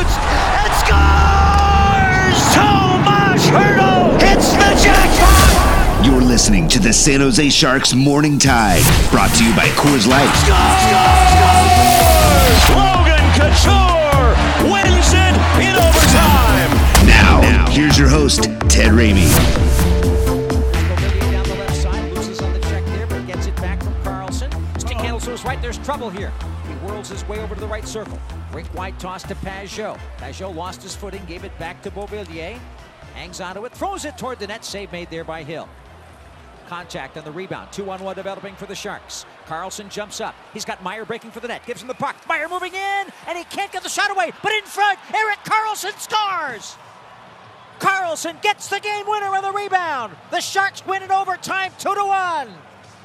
Shoots and scores! Tomas Hertl hits the jackpot! You're listening to the San Jose Sharks Morning Tide, brought to you by Coors Light. Scores! Logan Couture wins it in overtime! Now, here's your host, Ted Ramey. To his right, there's trouble here. He whirls his way over to the right circle. Rink wide toss to Pageau. Pageau lost his footing, gave it back to Beauvillier. Hangs onto it, throws it toward the net, save made there by Hill. Contact on the rebound. Two on one developing for the Sharks. Karlsson jumps up. He's got Meier breaking for the net. Gives him the puck. Meier moving in, and he can't get the shot away. But in front, Erik Karlsson scores! Karlsson gets the game winner on the rebound. The Sharks win in overtime, two to one.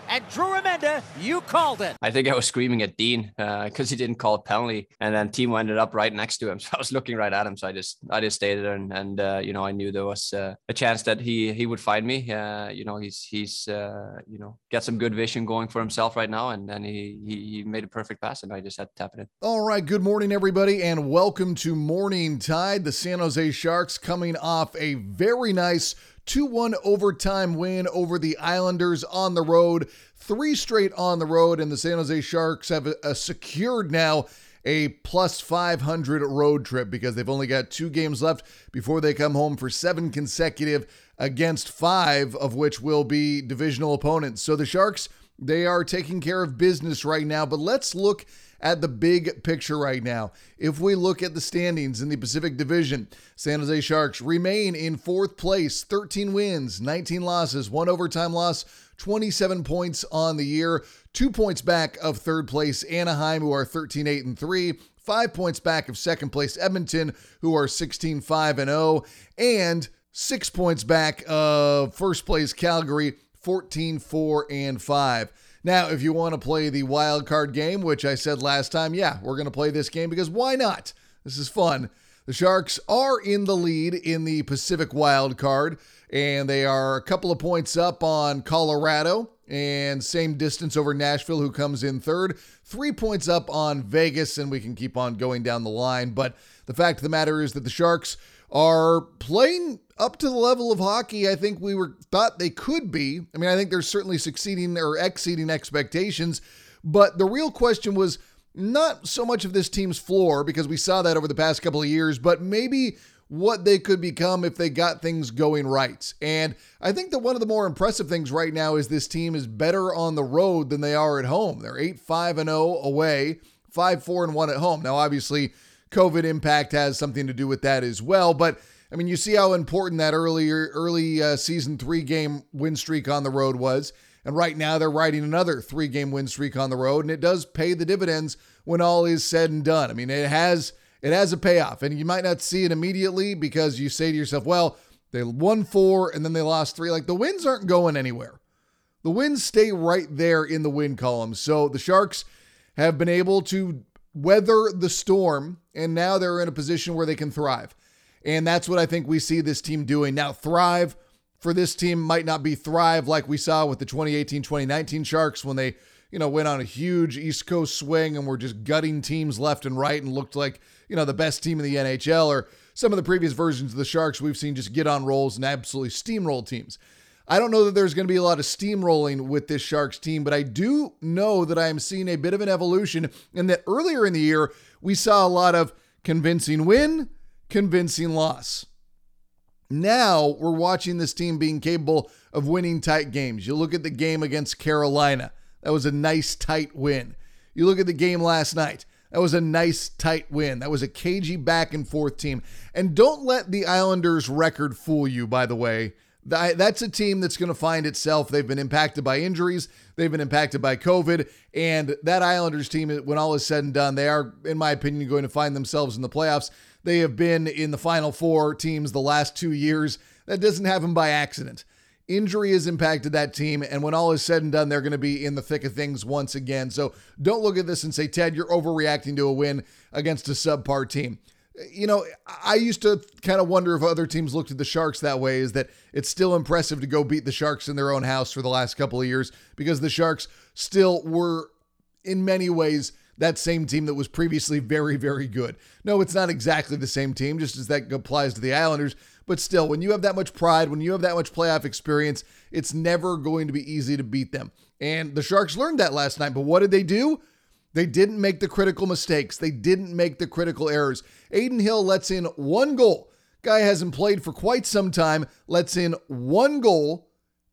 And Drew Remenda, you called it. I think I was screaming at Dean because he didn't call a penalty, and then Timo ended up right next to him. So I was looking right at him. So I just I just stayed there, and, and uh, you know I knew there was uh, a chance that he he would find me. Uh, you know he's he's uh, you know got some good vision going for himself right now, and then he, he he made a perfect pass, and I just had to tap it in. All right, good morning, everybody, and welcome to Morning Tide. The San Jose Sharks coming off a very nice 2 1 overtime win over the Islanders on the road. Three straight on the road, and the San Jose Sharks have uh, secured now a plus 500 road trip because they've only got two games left before they come home for seven consecutive against five of which will be divisional opponents. So the Sharks, they are taking care of business right now, but let's look at the big picture right now. If we look at the standings in the Pacific Division, San Jose Sharks remain in fourth place, 13 wins, 19 losses, one overtime loss, 27 points on the year, two points back of third place Anaheim, who are 13 8 and 3. Five points back of second place Edmonton, who are 16 5 and 0, and six points back of first place Calgary, 14 4 and 5. Now, if you want to play the wild card game, which I said last time, yeah, we're going to play this game because why not? This is fun. The Sharks are in the lead in the Pacific wild card, and they are a couple of points up on Colorado and same distance over Nashville, who comes in third. Three points up on Vegas, and we can keep on going down the line. But the fact of the matter is that the Sharks are playing up to the level of hockey I think we were thought they could be. I mean, I think they're certainly succeeding or exceeding expectations, but the real question was not so much of this team's floor because we saw that over the past couple of years, but maybe what they could become if they got things going right. And I think that one of the more impressive things right now is this team is better on the road than they are at home. They're 8-5 and 0 away, 5-4 and 1 at home. Now obviously COVID impact has something to do with that as well. But I mean, you see how important that earlier early uh, season three game win streak on the road was. And right now they're riding another three game win streak on the road, and it does pay the dividends when all is said and done. I mean, it has it has a payoff, and you might not see it immediately because you say to yourself, "Well, they won four and then they lost three. Like the wins aren't going anywhere. The wins stay right there in the win column. So the Sharks have been able to weather the storm, and now they're in a position where they can thrive. And that's what I think we see this team doing. Now, thrive for this team might not be thrive like we saw with the 2018 2019 Sharks when they, you know, went on a huge East Coast swing and were just gutting teams left and right and looked like, you know, the best team in the NHL or some of the previous versions of the Sharks we've seen just get on rolls and absolutely steamroll teams. I don't know that there's going to be a lot of steamrolling with this Sharks team, but I do know that I am seeing a bit of an evolution and that earlier in the year, we saw a lot of convincing win, convincing loss. Now we're watching this team being capable of winning tight games. You look at the game against Carolina, that was a nice tight win. You look at the game last night, that was a nice tight win. That was a cagey back and forth team. And don't let the Islanders record fool you, by the way. That's a team that's going to find itself. They've been impacted by injuries. They've been impacted by COVID. And that Islanders team, when all is said and done, they are, in my opinion, going to find themselves in the playoffs. They have been in the final four teams the last two years. That doesn't happen by accident. Injury has impacted that team, and when all is said and done, they're going to be in the thick of things once again. So don't look at this and say, Ted, you're overreacting to a win against a subpar team. You know, I used to kind of wonder if other teams looked at the Sharks that way, is that it's still impressive to go beat the Sharks in their own house for the last couple of years because the Sharks still were, in many ways, that same team that was previously very, very good. No, it's not exactly the same team, just as that applies to the Islanders. But still, when you have that much pride, when you have that much playoff experience, it's never going to be easy to beat them. And the Sharks learned that last night. But what did they do? They didn't make the critical mistakes. They didn't make the critical errors. Adin Hill lets in one goal. Guy hasn't played for quite some time, lets in one goal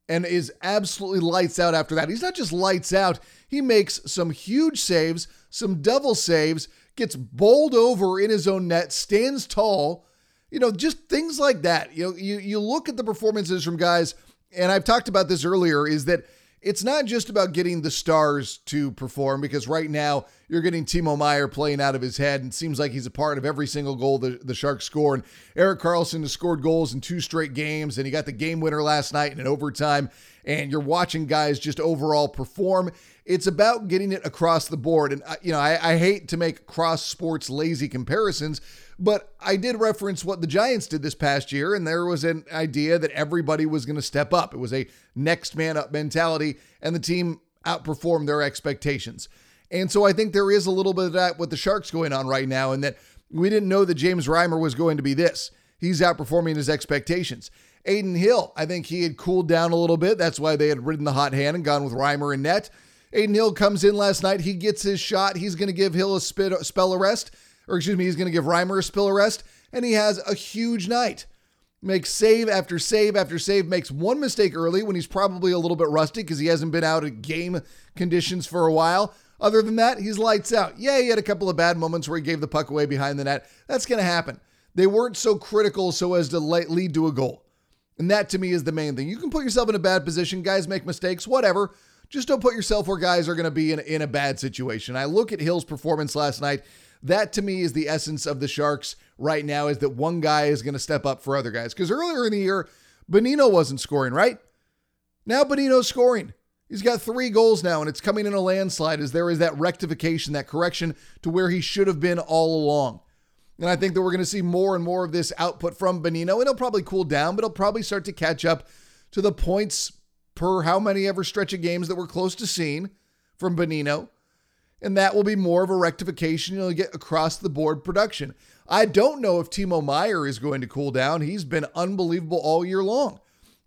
and is absolutely lights out after that. He's not just lights out, he makes some huge saves, some double saves, gets bowled over in his own net, stands tall, you know, just things like that. You know, you you look at the performances from guys, and I've talked about this earlier, is that it's not just about getting the stars to perform because right now you're getting Timo Meier playing out of his head and seems like he's a part of every single goal the, the Sharks score. And Erik Karlsson has scored goals in two straight games and he got the game winner last night in an overtime. And you're watching guys just overall perform. It's about getting it across the board. And, uh, you know, I, I hate to make cross sports lazy comparisons, but I did reference what the Giants did this past year, and there was an idea that everybody was going to step up. It was a next man up mentality, and the team outperformed their expectations. And so I think there is a little bit of that with the Sharks going on right now, and that we didn't know that James Reimer was going to be this. He's outperforming his expectations. Adin Hill, I think he had cooled down a little bit. That's why they had ridden the hot hand and gone with Reimer and net. Adin Hill comes in last night. He gets his shot. He's going to give Hill a spit, spell arrest or excuse me, he's going to give Reimer a spill arrest, and he has a huge night. Makes save after save after save, makes one mistake early when he's probably a little bit rusty because he hasn't been out at game conditions for a while. Other than that, he's lights out. Yeah, he had a couple of bad moments where he gave the puck away behind the net. That's going to happen. They weren't so critical so as to lead to a goal. And that to me is the main thing. You can put yourself in a bad position. Guys make mistakes, whatever. Just don't put yourself where guys are going to be in, in a bad situation. I look at Hill's performance last night. That to me is the essence of the Sharks right now is that one guy is going to step up for other guys. Because earlier in the year, Bonino wasn't scoring, right? Now Bonino's scoring. He's got three goals now, and it's coming in a landslide as there is that rectification, that correction to where he should have been all along. And I think that we're going to see more and more of this output from Bonino. And he'll probably cool down, but he'll probably start to catch up to the points per how many ever stretch of games that we're close to seeing from Bonino. and that will be more of a rectification. You'll get across the board production. I don't know if Timo Meier is going to cool down. He's been unbelievable all year long.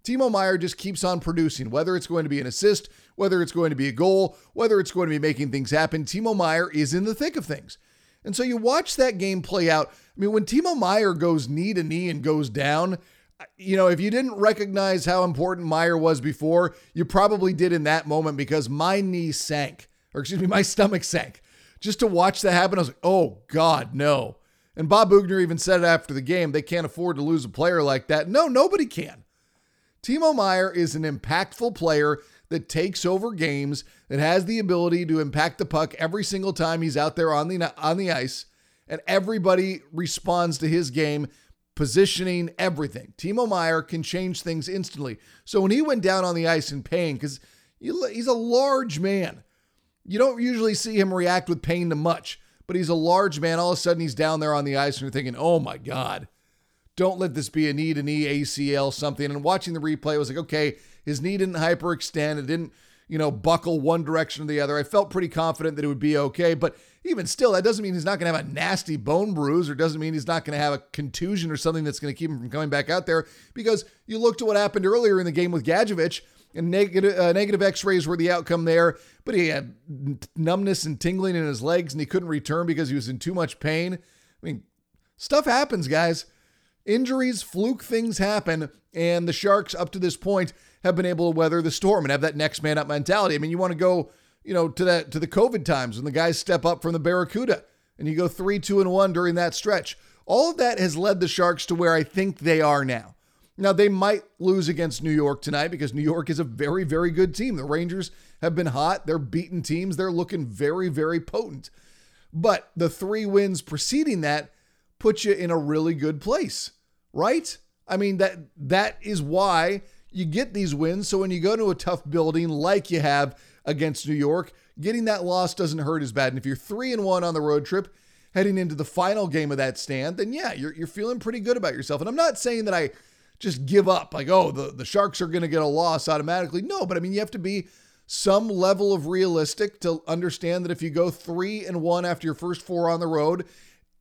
Timo Meier just keeps on producing, whether it's going to be an assist, whether it's going to be a goal, whether it's going to be making things happen. Timo Meier is in the thick of things. And so you watch that game play out. I mean, when Timo Meier goes knee to knee and goes down, you know, if you didn't recognize how important Meier was before, you probably did in that moment because my knee sank or excuse me, my stomach sank just to watch that happen. I was like, oh God, no. And Bob Boughner even said it after the game they can't afford to lose a player like that. No, nobody can. Timo Meier is an impactful player that takes over games, that has the ability to impact the puck every single time he's out there on the on the ice, and everybody responds to his game, positioning, everything. Timo Meier can change things instantly. So when he went down on the ice in pain, because he's a large man, you don't usually see him react with pain to much, but he's a large man. All of a sudden, he's down there on the ice, and you're thinking, oh my God, don't let this be a knee to knee ACL something. And watching the replay, I was like, okay, his knee didn't hyperextend. It didn't, you know, buckle one direction or the other. I felt pretty confident that it would be okay. But even still, that doesn't mean he's not going to have a nasty bone bruise or doesn't mean he's not going to have a contusion or something that's going to keep him from coming back out there. Because you looked at what happened earlier in the game with Gadjovich and negative uh, negative X-rays were the outcome there. But he had numbness and tingling in his legs, and he couldn't return because he was in too much pain. I mean, stuff happens, guys. Injuries, fluke things happen, and the Sharks up to this point have been able to weather the storm and have that next man up mentality. I mean, you want to go, you know, to that to the COVID times when the guys step up from the Barracuda and you go three, two, and one during that stretch. All of that has led the Sharks to where I think they are now. Now, they might lose against New York tonight because New York is a very, very good team. The Rangers have been hot. They're beating teams. They're looking very, very potent. But the three wins preceding that put you in a really good place, right? I mean, that that is why you get these wins. So when you go to a tough building like you have against New York, getting that loss doesn't hurt as bad. And if you're three and one on the road trip, heading into the final game of that stand, then yeah, you're, you're feeling pretty good about yourself. And I'm not saying that I just give up, like, oh, the, the Sharks are going to get a loss automatically. No, but I mean, you have to be some level of realistic to understand that if you go three and one after your first four on the road,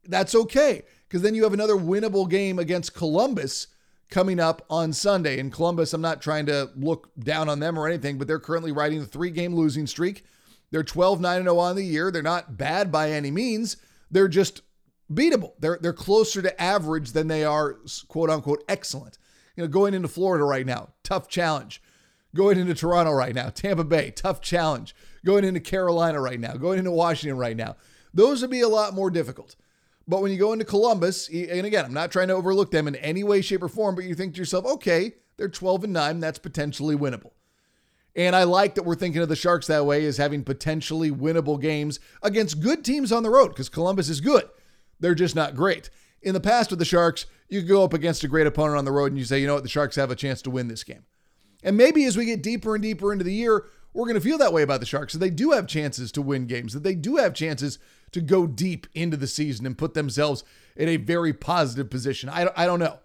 that's okay. Because then you have another winnable game against Columbus coming up on Sunday. And Columbus, I'm not trying to look down on them or anything, but they're currently riding a three game losing streak. They're 12 9 0 on the year. They're not bad by any means. They're just beatable. They're, they're closer to average than they are, quote unquote, excellent. You know, going into Florida right now, tough challenge. Going into Toronto right now, Tampa Bay, tough challenge. Going into Carolina right now, going into Washington right now. Those would be a lot more difficult. But when you go into Columbus, and again, I'm not trying to overlook them in any way, shape, or form, but you think to yourself, okay, they're 12 and 9, that's potentially winnable. And I like that we're thinking of the Sharks that way as having potentially winnable games against good teams on the road because Columbus is good. They're just not great. In the past with the Sharks, you go up against a great opponent on the road and you say, you know what, the Sharks have a chance to win this game. And maybe as we get deeper and deeper into the year, we're going to feel that way about the Sharks. That they do have chances to win games, that they do have chances to go deep into the season and put themselves in a very positive position. I I don't know.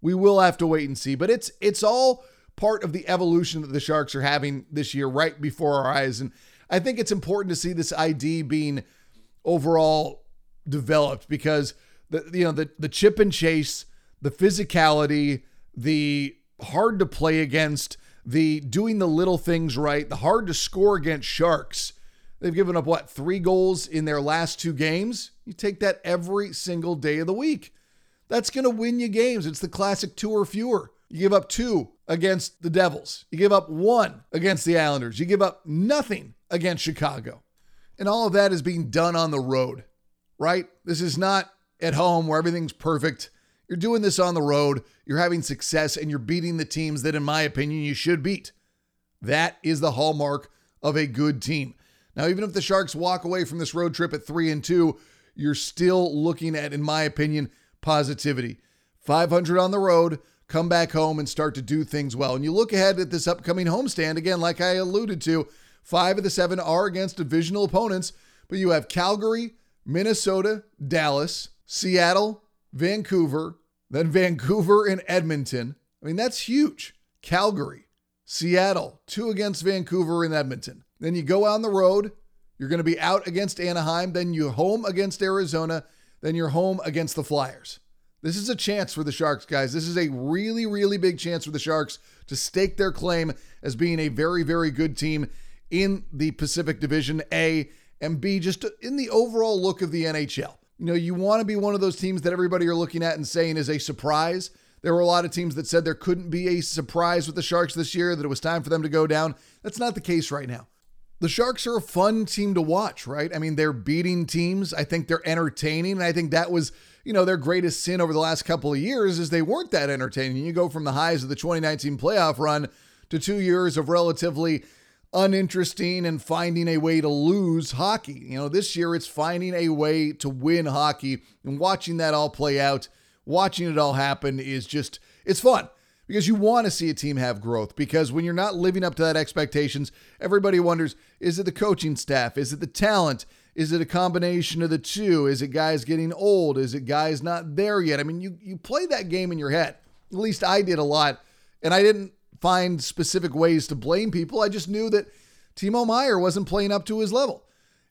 We will have to wait and see, but it's it's all part of the evolution that the Sharks are having this year right before our eyes. And I think it's important to see this ID being overall developed because the you know the the chip and chase, the physicality, the hard to play against, the doing the little things right, the hard to score against Sharks. They've given up what, three goals in their last two games? You take that every single day of the week. That's going to win you games. It's the classic two or fewer. You give up two against the Devils. You give up one against the Islanders. You give up nothing against Chicago. And all of that is being done on the road, right? This is not at home where everything's perfect. You're doing this on the road, you're having success, and you're beating the teams that, in my opinion, you should beat. That is the hallmark of a good team. Now, even if the Sharks walk away from this road trip at three and two, you're still looking at, in my opinion, positivity. 500 on the road, come back home and start to do things well. And you look ahead at this upcoming homestand, again, like I alluded to, five of the seven are against divisional opponents, but you have Calgary, Minnesota, Dallas, Seattle, Vancouver, then Vancouver and Edmonton. I mean, that's huge. Calgary, Seattle, two against Vancouver and Edmonton. Then you go on the road. You're going to be out against Anaheim. Then you're home against Arizona. Then you're home against the Flyers. This is a chance for the Sharks, guys. This is a really, really big chance for the Sharks to stake their claim as being a very, very good team in the Pacific Division A and B, just in the overall look of the NHL. You know, you want to be one of those teams that everybody are looking at and saying is a surprise. There were a lot of teams that said there couldn't be a surprise with the Sharks this year, that it was time for them to go down. That's not the case right now. The Sharks are a fun team to watch, right? I mean, they're beating teams. I think they're entertaining. And I think that was, you know, their greatest sin over the last couple of years is they weren't that entertaining. You go from the highs of the 2019 playoff run to two years of relatively uninteresting and finding a way to lose hockey. You know, this year it's finding a way to win hockey and watching that all play out, watching it all happen is just it's fun because you want to see a team have growth because when you're not living up to that expectations, everybody wonders, is it the coaching staff? Is it the talent? Is it a combination of the two? Is it guys getting old? Is it guys not there yet? I mean, you you play that game in your head. At least I did a lot. And I didn't find specific ways to blame people. I just knew that Timo Meier wasn't playing up to his level.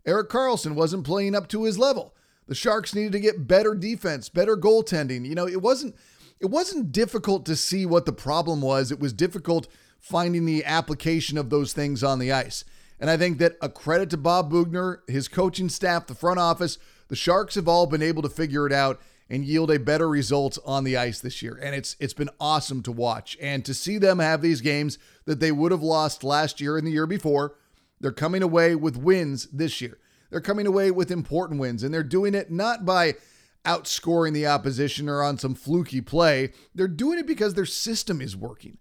Erik Karlsson wasn't playing up to his level. The Sharks needed to get better defense, better goaltending. You know, it wasn't it wasn't difficult to see what the problem was. It was difficult finding the application of those things on the ice. And I think that a credit to Bob Boughner, his coaching staff, the front office, the Sharks have all been able to figure it out and yield a better result on the ice this year. And it's it's been awesome to watch and to see them have these games that they would have lost last year and the year before. They're coming away with wins this year. They're coming away with important wins and they're doing it not by outscoring the opposition or on some fluky play. They're doing it because their system is working.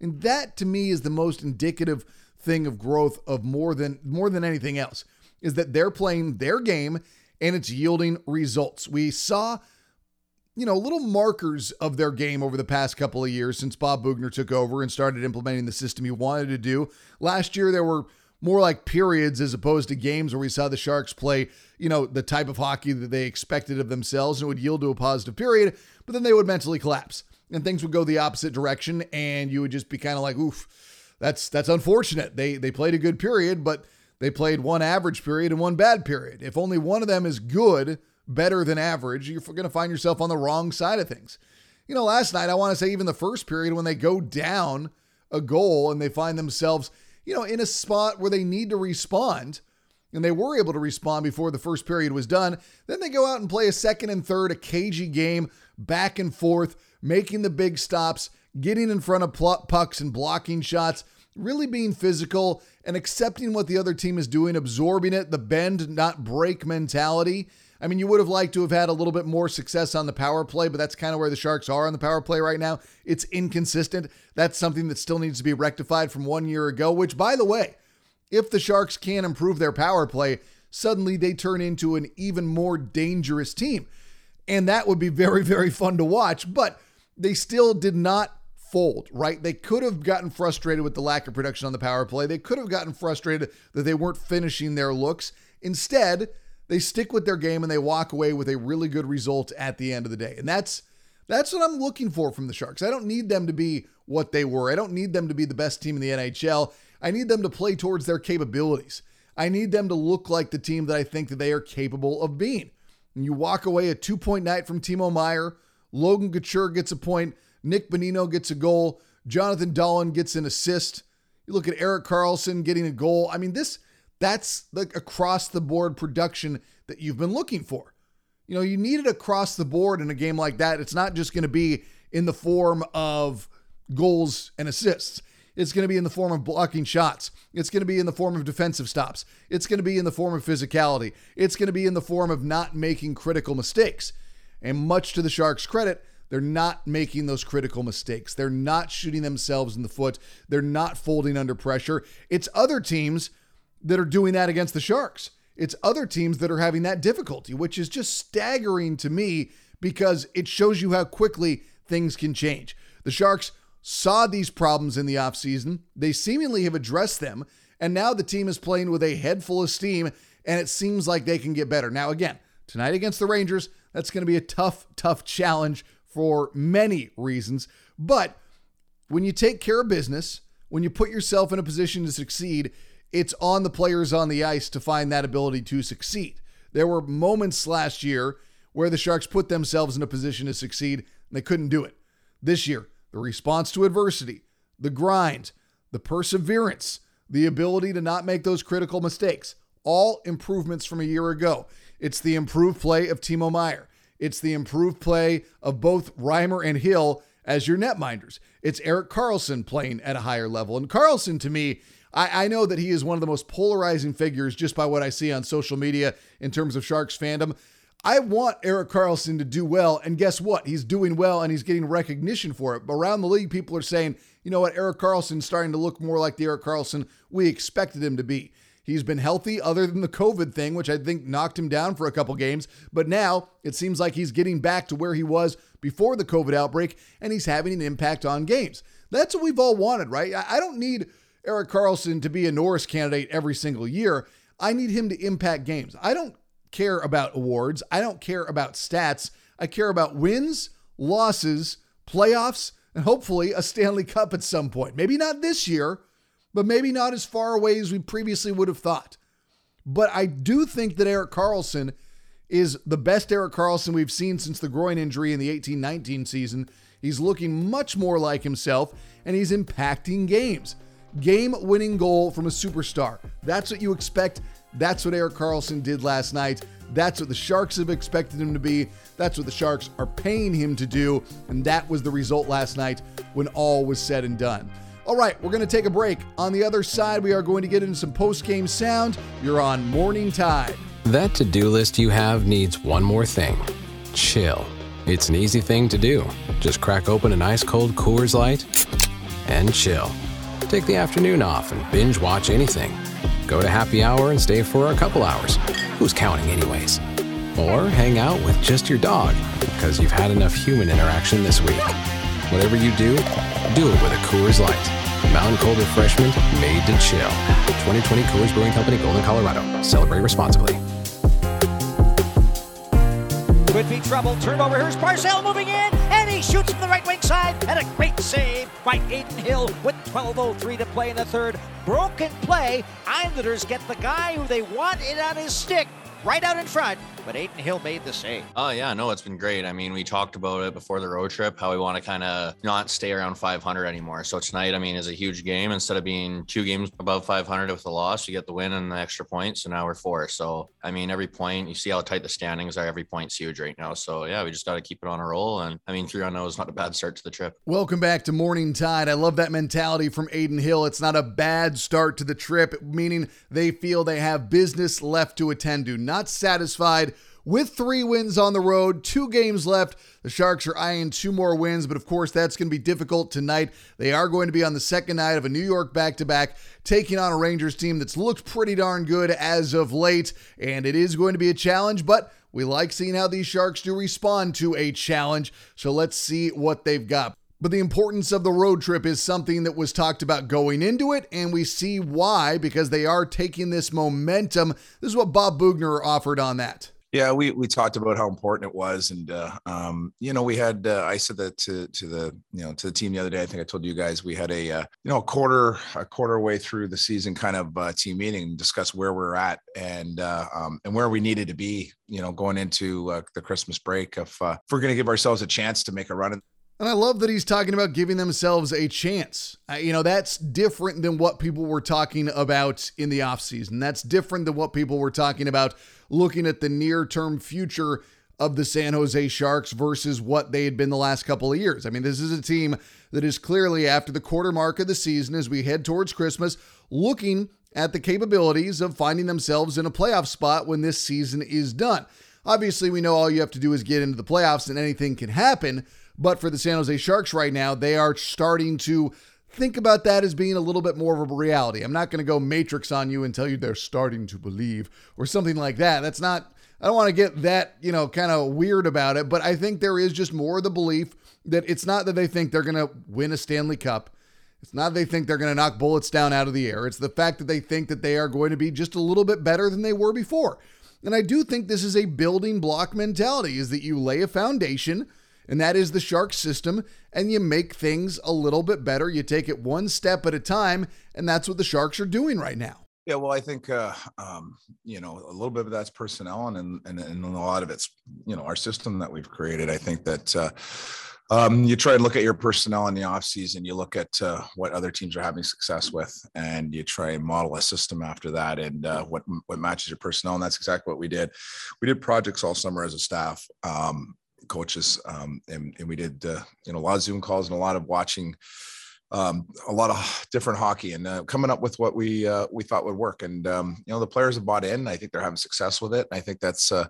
And that to me is the most indicative thing of growth of more than more than anything else is that they're playing their game and it's yielding results. We saw you know, little markers of their game over the past couple of years since Bob Boughner took over and started implementing the system he wanted to do. Last year, there were more like periods as opposed to games where we saw the Sharks play, you know, the type of hockey that they expected of themselves and would yield to a positive period, but then they would mentally collapse and things would go the opposite direction and you would just be kind of like, oof, that's that's unfortunate. They they played a good period, but they played one average period and one bad period. If only one of them is good, better than average, you're going to find yourself on the wrong side of things. You know, last night, I want to say even the first period when they go down a goal and they find themselves, you know, in a spot where they need to respond, and they were able to respond before the first period was done. Then they go out and play a second and third, a cagey game, back and forth, making the big stops, getting in front of pucks and blocking shots, really being physical and accepting what the other team is doing, absorbing it, the bend, not break mentality. I mean, you would have liked to have had a little bit more success on the power play, but that's kind of where the Sharks are on the power play right now. It's inconsistent. That's something that still needs to be rectified from one year ago, which, by the way, if the Sharks can improve their power play, suddenly they turn into an even more dangerous team. And that would be very, very fun to watch, but they still did not fold, right? They could have gotten frustrated with the lack of production on the power play. They could have gotten frustrated that they weren't finishing their looks. Instead, they stick with their game and they walk away with a really good result at the end of the day. And that's that's what I'm looking for from the Sharks. I don't need them to be what they were. I don't need them to be the best team in the NHL. I need them to play towards their capabilities. I need them to look like the team that I think that they are capable of being. And you walk away a two-point night from Timo Meier. Logan Couture gets a point, Nick Bonino gets a goal, Jonathan Dahlen gets an assist. You look at Erik Karlsson getting a goal. I mean, this that's the across the board production that you've been looking for. You know, you need it across the board in a game like that. It's not just going to be in the form of goals and assists. It's going to be in the form of blocking shots. It's going to be in the form of defensive stops. It's going to be in the form of physicality. It's going to be in the form of not making critical mistakes. And much to the Sharks' credit, they're not making those critical mistakes. They're not shooting themselves in the foot. They're not folding under pressure. It's other teams that are doing that against the Sharks. It's other teams that are having that difficulty, which is just staggering to me because it shows you how quickly things can change. The Sharks saw these problems in the offseason. They seemingly have addressed them, and now the team is playing with a head full of steam, and it seems like they can get better. Now, again, tonight against the Rangers, that's going to be a tough, tough challenge for many reasons. But when you take care of business, when you put yourself in a position to succeed, it's on the players on the ice to find that ability to succeed. There were moments last year where the Sharks put themselves in a position to succeed and they couldn't do it. This year, the response to adversity, the grind, the perseverance, the ability to not make those critical mistakes, all improvements from a year ago. It's the improved play of Timo Meier. It's the improved play of both Reimer and Hill as your netminders. It's Erik Karlsson playing at a higher level. And Karlsson, to me, I, I know that he is one of the most polarizing figures just by what I see on social media in terms of Sharks fandom. I want Erik Karlsson to do well, and guess what? He's doing well and he's getting recognition for it. But around the league, people are saying, you know what, Erik Karlsson's starting to look more like the Erik Karlsson we expected him to be. He's been healthy other than the COVID thing, which I think knocked him down for a couple games. But now it seems like he's getting back to where he was before the COVID outbreak, and he's having an impact on games. That's what we've all wanted, right? I don't need Erik Karlsson to be a Norris candidate every single year. I need him to impact games. I don't care about awards. I don't care about stats. I care about wins, losses, playoffs, and hopefully a Stanley Cup at some point. Maybe not this year, but maybe not as far away as we previously would have thought. But I do think that Erik Karlsson is the best Erik Karlsson we've seen since the groin injury in the 18 19 season. He's looking much more like himself and he's impacting games game winning goal from a superstar. That's what you expect. That's what Erik Karlsson did last night. That's what the Sharks have expected him to be. That's what the Sharks are paying him to do. And that was the result last night when all was said and done. All right, we're going to take a break. On the other side, we are going to get into some post game sound. You're on Morning Tide. That to do list you have needs one more thing chill. It's an easy thing to do. Just crack open an ice cold Coors Light and chill. Take the afternoon off and binge watch anything. Go to happy hour and stay for a couple hours. Who's counting, anyways? Or hang out with just your dog because you've had enough human interaction this week. Whatever you do, do it with a Coors Light. Mountain Cold Refreshment made to chill. 2020 Coors Brewing Company, Golden, Colorado. Celebrate responsibly. Could be trouble. Turnover. Here's Barzal moving in, he shoots from the right wing side. And a great save by Adin Hill with 12.03 to play in the third. Broken play. Islanders get the guy who they want it on his stick right out in front, but Adin Hill made the save. Oh yeah, no, it's been great. I mean, we talked about it before the road trip, how we want to kind of not stay around 500 anymore. So tonight, I mean, is a huge game. Instead of being two games above 500 with a loss, you get the win and the extra point. So now we're four. So I mean, every point, you see how tight the standings are. Every point's huge right now. So yeah, we just got to keep it on a roll. And I mean, three on zero is not a bad start to the trip. Welcome back to Morning Tide. I love that mentality from Adin Hill. It's not a bad start to the trip, meaning they feel they have business left to attend to. Not satisfied with three wins on the road, two games left. The Sharks are eyeing two more wins, but of course, that's going to be difficult tonight. They are going to be on the second night of a New York back to back, taking on a Rangers team that's looked pretty darn good as of late, and it is going to be a challenge, but we like seeing how these Sharks do respond to a challenge. So let's see what they've got. But the importance of the road trip is something that was talked about going into it, and we see why because they are taking this momentum. This is what Bob Boughner offered on that. Yeah, we we talked about how important it was, and uh, um, you know, we had uh, I said that to to the you know to the team the other day. I think I told you guys we had a uh, you know a quarter a quarter way through the season kind of uh, team meeting discuss where we're at and uh, um, and where we needed to be. You know, going into uh, the Christmas break, if if we're going to give ourselves a chance to make a run and I love that he's talking about giving themselves a chance. You know, that's different than what people were talking about in the offseason. That's different than what people were talking about looking at the near term future of the San Jose Sharks versus what they had been the last couple of years. I mean, this is a team that is clearly after the quarter mark of the season as we head towards Christmas, looking at the capabilities of finding themselves in a playoff spot when this season is done. Obviously, we know all you have to do is get into the playoffs and anything can happen. But for the San Jose Sharks right now, they are starting to think about that as being a little bit more of a reality. I'm not going to go matrix on you and tell you they're starting to believe or something like that. That's not I don't want to get that, you know, kind of weird about it, but I think there is just more of the belief that it's not that they think they're going to win a Stanley Cup. It's not that they think they're going to knock bullets down out of the air. It's the fact that they think that they are going to be just a little bit better than they were before. And I do think this is a building block mentality is that you lay a foundation and that is the shark system. And you make things a little bit better. You take it one step at a time, and that's what the Sharks are doing right now. Yeah, well, I think uh, um, you know a little bit of that's personnel, and, and and a lot of it's you know our system that we've created. I think that uh, um, you try and look at your personnel in the off season. You look at uh, what other teams are having success with, and you try and model a system after that, and uh, what what matches your personnel. And that's exactly what we did. We did projects all summer as a staff. Um, coaches, um, and, and we did uh, you know a lot of Zoom calls and a lot of watching um, a lot of different hockey and uh, coming up with what we uh, we thought would work. And um, you know the players have bought in. I think they're having success with it. And I think that's uh,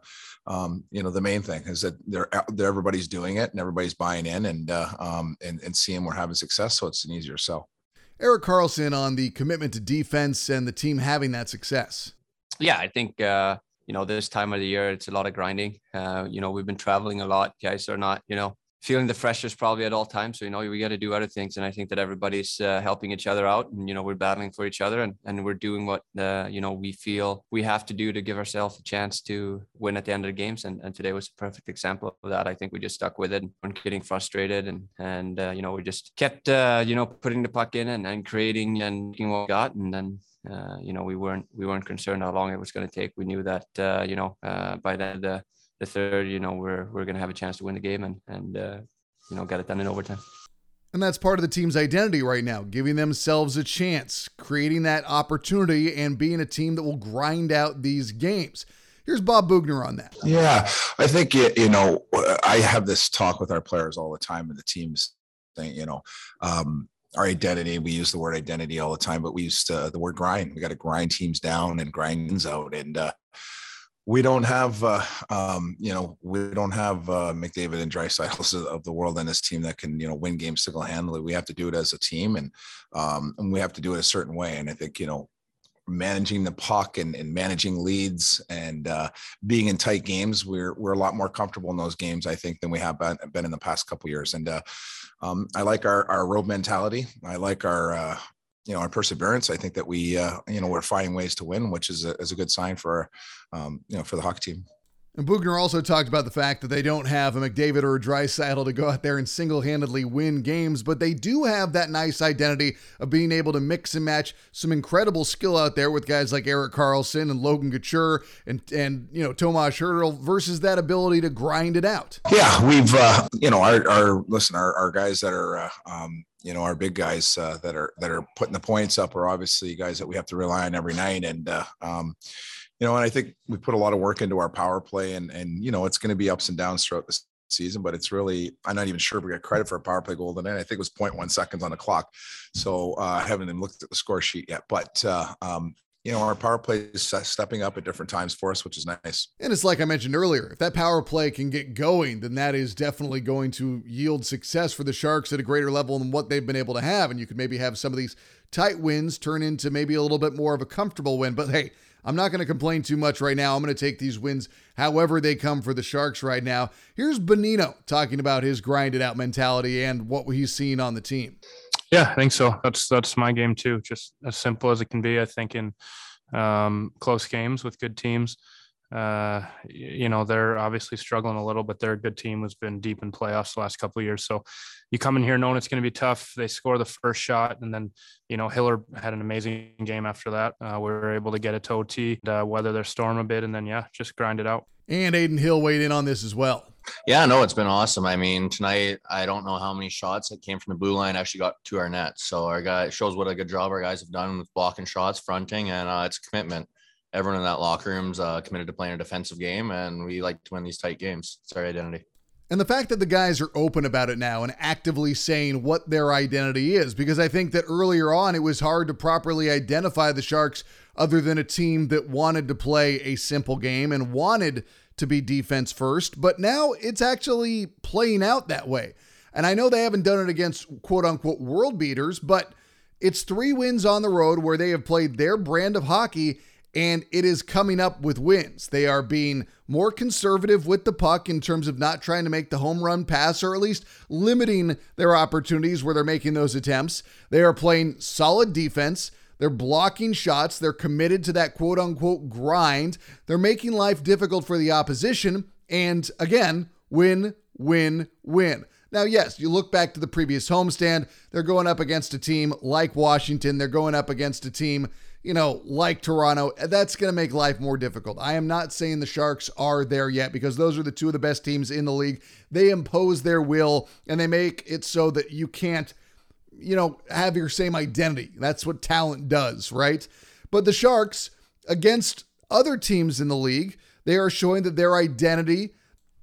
um, you know the main thing is that they're, they're everybody's doing it and everybody's buying in and uh, um, and and seeing we're having success. So it's an easier sell. Erik Karlsson on the commitment to defense and the team having that success. Yeah, I think uh, you know, this time of the year, it's a lot of grinding. Uh, you know, we've been traveling a lot. Guys are not, you know, feeling the freshest probably at all times. So, you know, we got to do other things. And I think that everybody's uh, helping each other out and, you know, we're battling for each other and, and we're doing what, uh, you know, we feel we have to do to give ourselves a chance to win at the end of the games. And, and today was a perfect example of that. I think we just stuck with it and getting frustrated and, and, uh, you know, we just kept, uh, you know, putting the puck in and, and creating and what we got. And then, uh, you know, we weren't we weren't concerned how long it was going to take. We knew that uh, you know uh, by the, the the third, you know, we're we're going to have a chance to win the game and and uh, you know get it done in overtime. And that's part of the team's identity right now, giving themselves a chance, creating that opportunity, and being a team that will grind out these games. Here's Bob Boughner on that. Yeah, I think you know I have this talk with our players all the time, and the teams thing. You know, um, our identity. We use the word identity all the time, but we use uh, the word grind. We got to grind teams down and grind out. And uh, we don't have, uh, um, you know, we don't have uh, McDavid and Draisaitl of the world on this team that can, you know, win games single handedly. We have to do it as a team, and um, and we have to do it a certain way. And I think, you know, managing the puck and, and managing leads and uh, being in tight games, we're we're a lot more comfortable in those games, I think, than we have been, been in the past couple years. And uh, um, I like our our road mentality. I like our uh, you know our perseverance. I think that we uh, you know we're finding ways to win, which is a, is a good sign for um, you know for the hockey team. And Boughner also talked about the fact that they don't have a McDavid or a Draisaitl to go out there and single-handedly win games, but they do have that nice identity of being able to mix and match some incredible skill out there with guys like Erik Karlsson and Logan Couture and and you know Tomas Hertl versus that ability to grind it out. Yeah, we've uh, you know our our listen our, our guys that are uh, um, you know our big guys uh, that are that are putting the points up are obviously guys that we have to rely on every night and uh, um, you know, and I think we put a lot of work into our power play, and and you know, it's going to be ups and downs throughout the season, but it's really I'm not even sure if we got credit for a power play goal tonight. I think it was 0.1 seconds on the clock, so uh, I haven't even looked at the score sheet yet. But uh, um, you know, our power play is stepping up at different times for us, which is nice. And it's like I mentioned earlier, if that power play can get going, then that is definitely going to yield success for the Sharks at a greater level than what they've been able to have. And you could maybe have some of these tight wins turn into maybe a little bit more of a comfortable win. But hey, I'm not going to complain too much right now. I'm going to take these wins however they come for the Sharks right now. Here's Bonino talking about his grinded out mentality and what he's seen on the team. Yeah, I think so. That's that's my game too. Just as simple as it can be. I think in um, close games with good teams, uh, you know, they're obviously struggling a little, but they're a good team who's been deep in playoffs the last couple of years. So you come in here knowing it's going to be tough. They score the first shot, and then you know Hiller had an amazing game after that. Uh, we were able to get it to OT, and, uh, weather their storm a bit, and then yeah, just grind it out. And Adin Hill weighed in on this as well. Yeah, no, it's been awesome. I mean, tonight I don't know how many shots that came from the blue line actually got to our net. So our guy shows what a good job our guys have done with blocking shots, fronting, and uh, it's commitment everyone in that locker room's uh, committed to playing a defensive game, and we like to win these tight games. It's our identity. And the fact that the guys are open about it now and actively saying what their identity is, because I think that earlier on it was hard to properly identify the Sharks other than a team that wanted to play a simple game and wanted to be defense first. But now it's actually playing out that way. And I know they haven't done it against quote unquote world beaters, but it's three wins on the road where they have played their brand of hockey and it is coming up with wins. They are being more conservative with the puck in terms of not trying to make the home run pass or at least limiting their opportunities where they're making those attempts. They are playing solid defense. They're blocking shots. They're committed to that quote unquote grind. They're making life difficult for the opposition. And again, win, win, win. Now, yes, you look back to the previous homestand, they're going up against a team like Washington. They're going up against a team you know, like Toronto, that's going to make life more difficult. I am not saying the Sharks are there yet because those are the two of the best teams in the league. They impose their will and they make it so that you can't, you know, have your same identity. That's what talent does, right? But the Sharks, against other teams in the league, they are showing that their identity,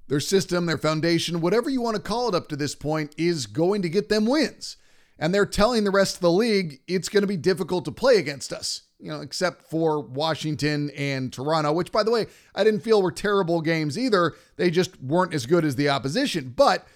their system, their foundation, whatever you want to call it up to this point, is going to get them wins. And they're telling the rest of the league it's going to be difficult to play against us you know, except for Washington and Toronto, which, by the way, I didn't feel were terrible games either. They just weren't as good as the opposition. But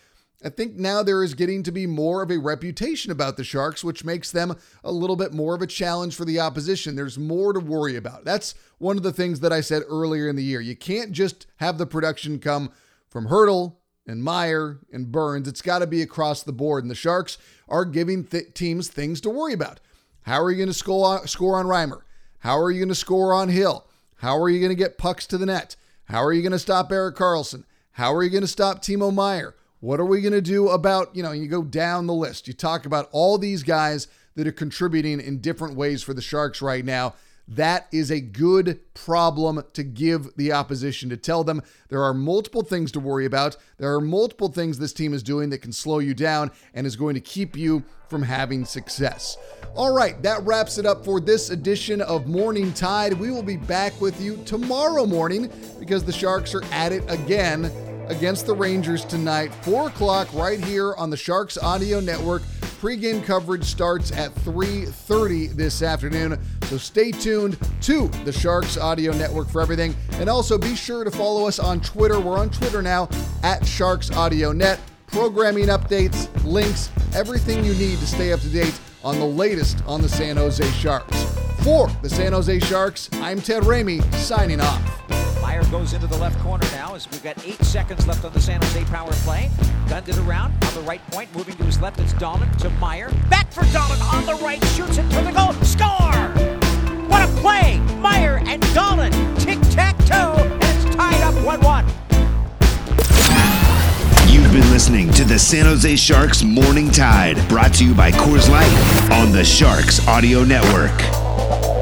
I think now there is getting to be more of a reputation about the Sharks, which makes them a little bit more of a challenge for the opposition. There's more to worry about. That's one of the things that I said earlier in the year. You can't just have the production come from Hertl and Meier and Burns. It's got to be across the board. And the Sharks are giving th- teams things to worry about. How are you going to score, score on Reimer? How are you going to score on Hill? How are you going to get pucks to the net? How are you going to stop Erik Karlsson? How are you going to stop Timo Meier? What are we going to do about, you know, you go down the list. You talk about all these guys that are contributing in different ways for the Sharks right now. That is a good problem to give the opposition to tell them there are multiple things to worry about. There are multiple things this team is doing that can slow you down and is going to keep you from having success. All right, that wraps it up for this edition of Morning Tide. We will be back with you tomorrow morning because the Sharks are at it again against the Rangers tonight, 4 o'clock, right here on the Sharks Audio Network. Pregame coverage starts at 3:30 this afternoon. So stay tuned to the Sharks Audio Network for everything. And also be sure to follow us on Twitter. We're on Twitter now at Sharks Audio Net. Programming updates, links, everything you need to stay up to date on the latest on the San Jose Sharks. For the San Jose Sharks, I'm Ted Ramey signing off. Meier goes into the left corner now as we've got eight seconds left on the San Jose power play. Gunned it around on the right point, moving to his left. It's Dahlen to Meier. Back for Dahlen on the right, shoots it for the goal. Score! What a play! Meier and Dahlen tic tac toe, and it's tied up 1 1. You've been listening to the San Jose Sharks Morning Tide, brought to you by Coors Light on the Sharks Audio Network.